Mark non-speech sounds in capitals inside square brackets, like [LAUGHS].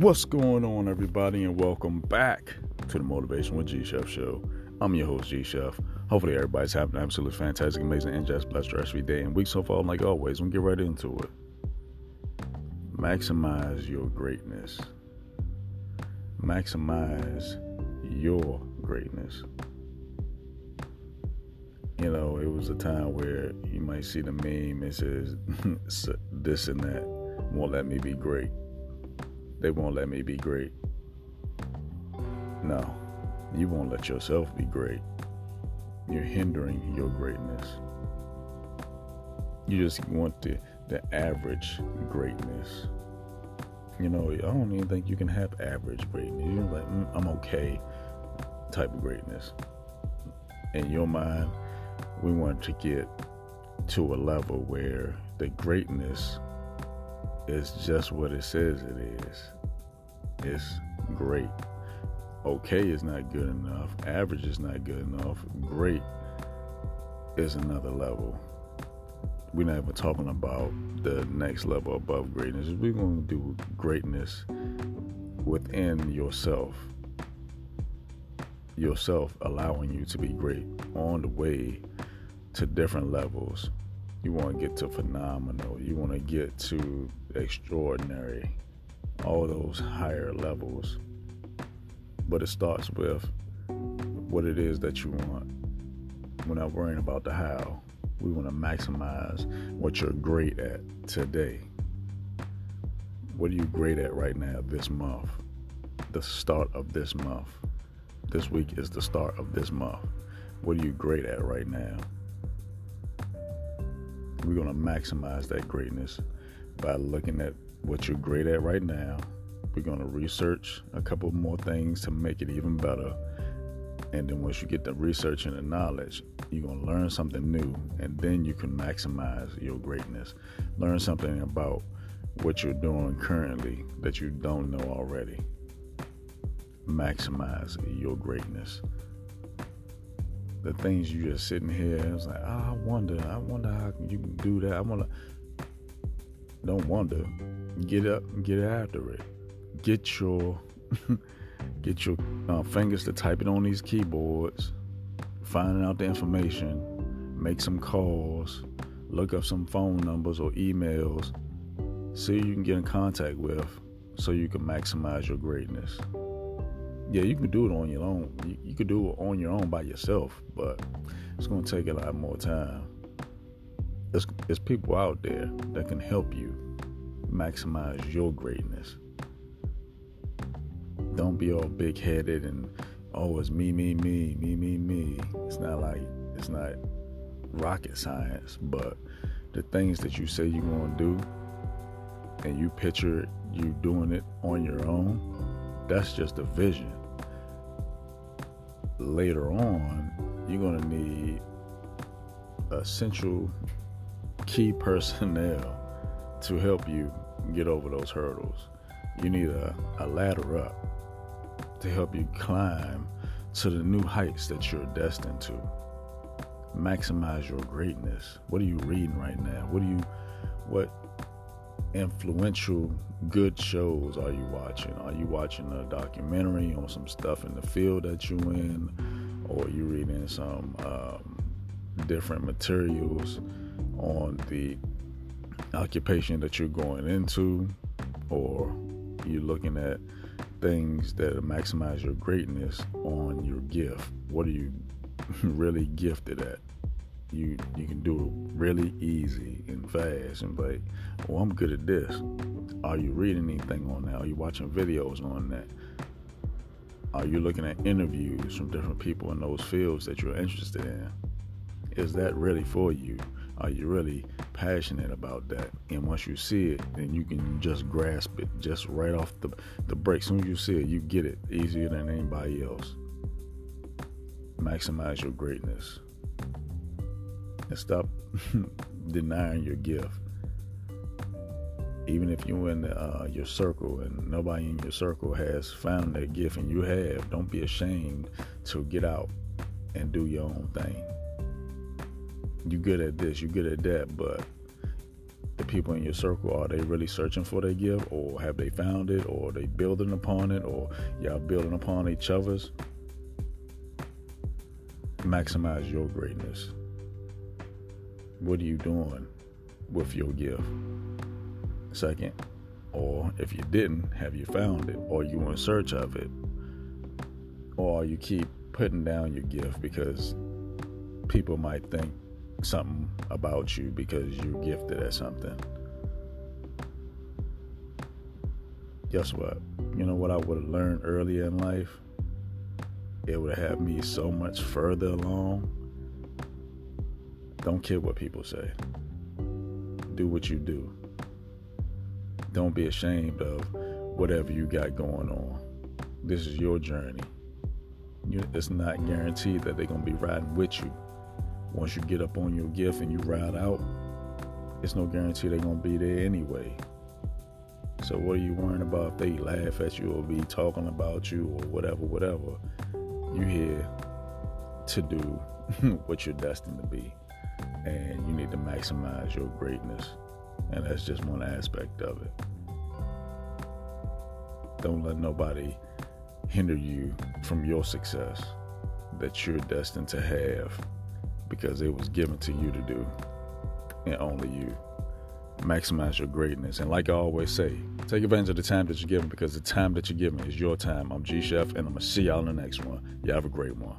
What's going on, everybody, and welcome back to the Motivation with G Chef show. I'm your host, G Chef. Hopefully, everybody's having an absolutely fantastic, amazing, and just blessed rest of your day and week so far. Like always, we'll get right into it. Maximize your greatness. Maximize your greatness. You know, it was a time where you might see the meme, it says [LAUGHS] this and that won't let me be great they won't let me be great. No, you won't let yourself be great. You're hindering your greatness. You just want the, the average greatness. You know, I don't even think you can have average greatness. You're like, mm, I'm okay type of greatness. In your mind, we want to get to a level where the greatness is just what it says it is. It's great. Okay is not good enough. Average is not good enough. Great is another level. We're not even talking about the next level above greatness. We're going to do greatness within yourself. Yourself allowing you to be great on the way to different levels you want to get to phenomenal. You want to get to extraordinary. All those higher levels. But it starts with what it is that you want. We're not worrying about the how. We want to maximize what you're great at today. What are you great at right now this month? The start of this month. This week is the start of this month. What are you great at right now? We're going to maximize that greatness by looking at what you're great at right now. We're going to research a couple more things to make it even better. And then once you get the research and the knowledge, you're going to learn something new. And then you can maximize your greatness. Learn something about what you're doing currently that you don't know already. Maximize your greatness the things you just sitting here. It's like, oh, I wonder, I wonder how you can do that. I wanna. Don't wonder. Get up, get after it. Get your, [LAUGHS] get your uh, fingers to type it on these keyboards. Finding out the information. Make some calls. Look up some phone numbers or emails. See who you can get in contact with, so you can maximize your greatness yeah, you can do it on your own. You, you could do it on your own by yourself, but it's going to take a lot more time. There's, there's people out there that can help you maximize your greatness. Don't be all big headed and oh, it's me, me, me, me, me, me. It's not like it's not rocket science, but the things that you say you're going to do and you picture you doing it on your own, that's just a vision later on, you're going to need essential key [LAUGHS] personnel to help you get over those hurdles. You need a, a ladder up to help you climb to the new heights that you're destined to. Maximize your greatness. What are you reading right now? What are you what influential good shows are you watching? Are you watching a documentary on some stuff in the field that you're in, or you reading some um, different materials on the occupation that you're going into, or you looking at things that maximize your greatness on your gift? What are you [LAUGHS] really gifted at? You you can do it really easy and fast and like, well, oh, I'm good at this. Are you reading anything on that? Are you watching videos on that? Are you looking at interviews from different people in those fields that you're interested in? Is that really for you? Are you really passionate about that? And once you see it, then you can just grasp it just right off the, the break. Soon as you see it, you get it easier than anybody else. Maximize your greatness and stop [LAUGHS] denying your gift. Even if you're in uh, your circle and nobody in your circle has found that gift and you have, don't be ashamed to get out and do your own thing. You're good at this, you're good at that, but the people in your circle are they really searching for their gift or have they found it or they building upon it or y'all building upon each other's maximize your greatness what are you doing with your gift second or if you didn't have you found it or you in search of it or you keep putting down your gift because people might think something about you because you're gifted at something. Guess what? You know what I would have learned earlier in life? It would have had me so much further along. Don't care what people say. Do what you do. Don't be ashamed of whatever you got going on. This is your journey. It's not guaranteed that they're going to be riding with you once you get up on your gift and you ride out, it's no guarantee they're gonna be there anyway. So what are you worrying about if they laugh at you or be talking about you or whatever, whatever? You're here to do [LAUGHS] what you're destined to be. And you need to maximize your greatness. And that's just one aspect of it. Don't let nobody hinder you from your success that you're destined to have because it was given to you to do and only you. Maximize your greatness. And like I always say, take advantage of the time that you're given because the time that you're given is your time. I'm G Chef, and I'm going to see y'all in the next one. Y'all have a great one.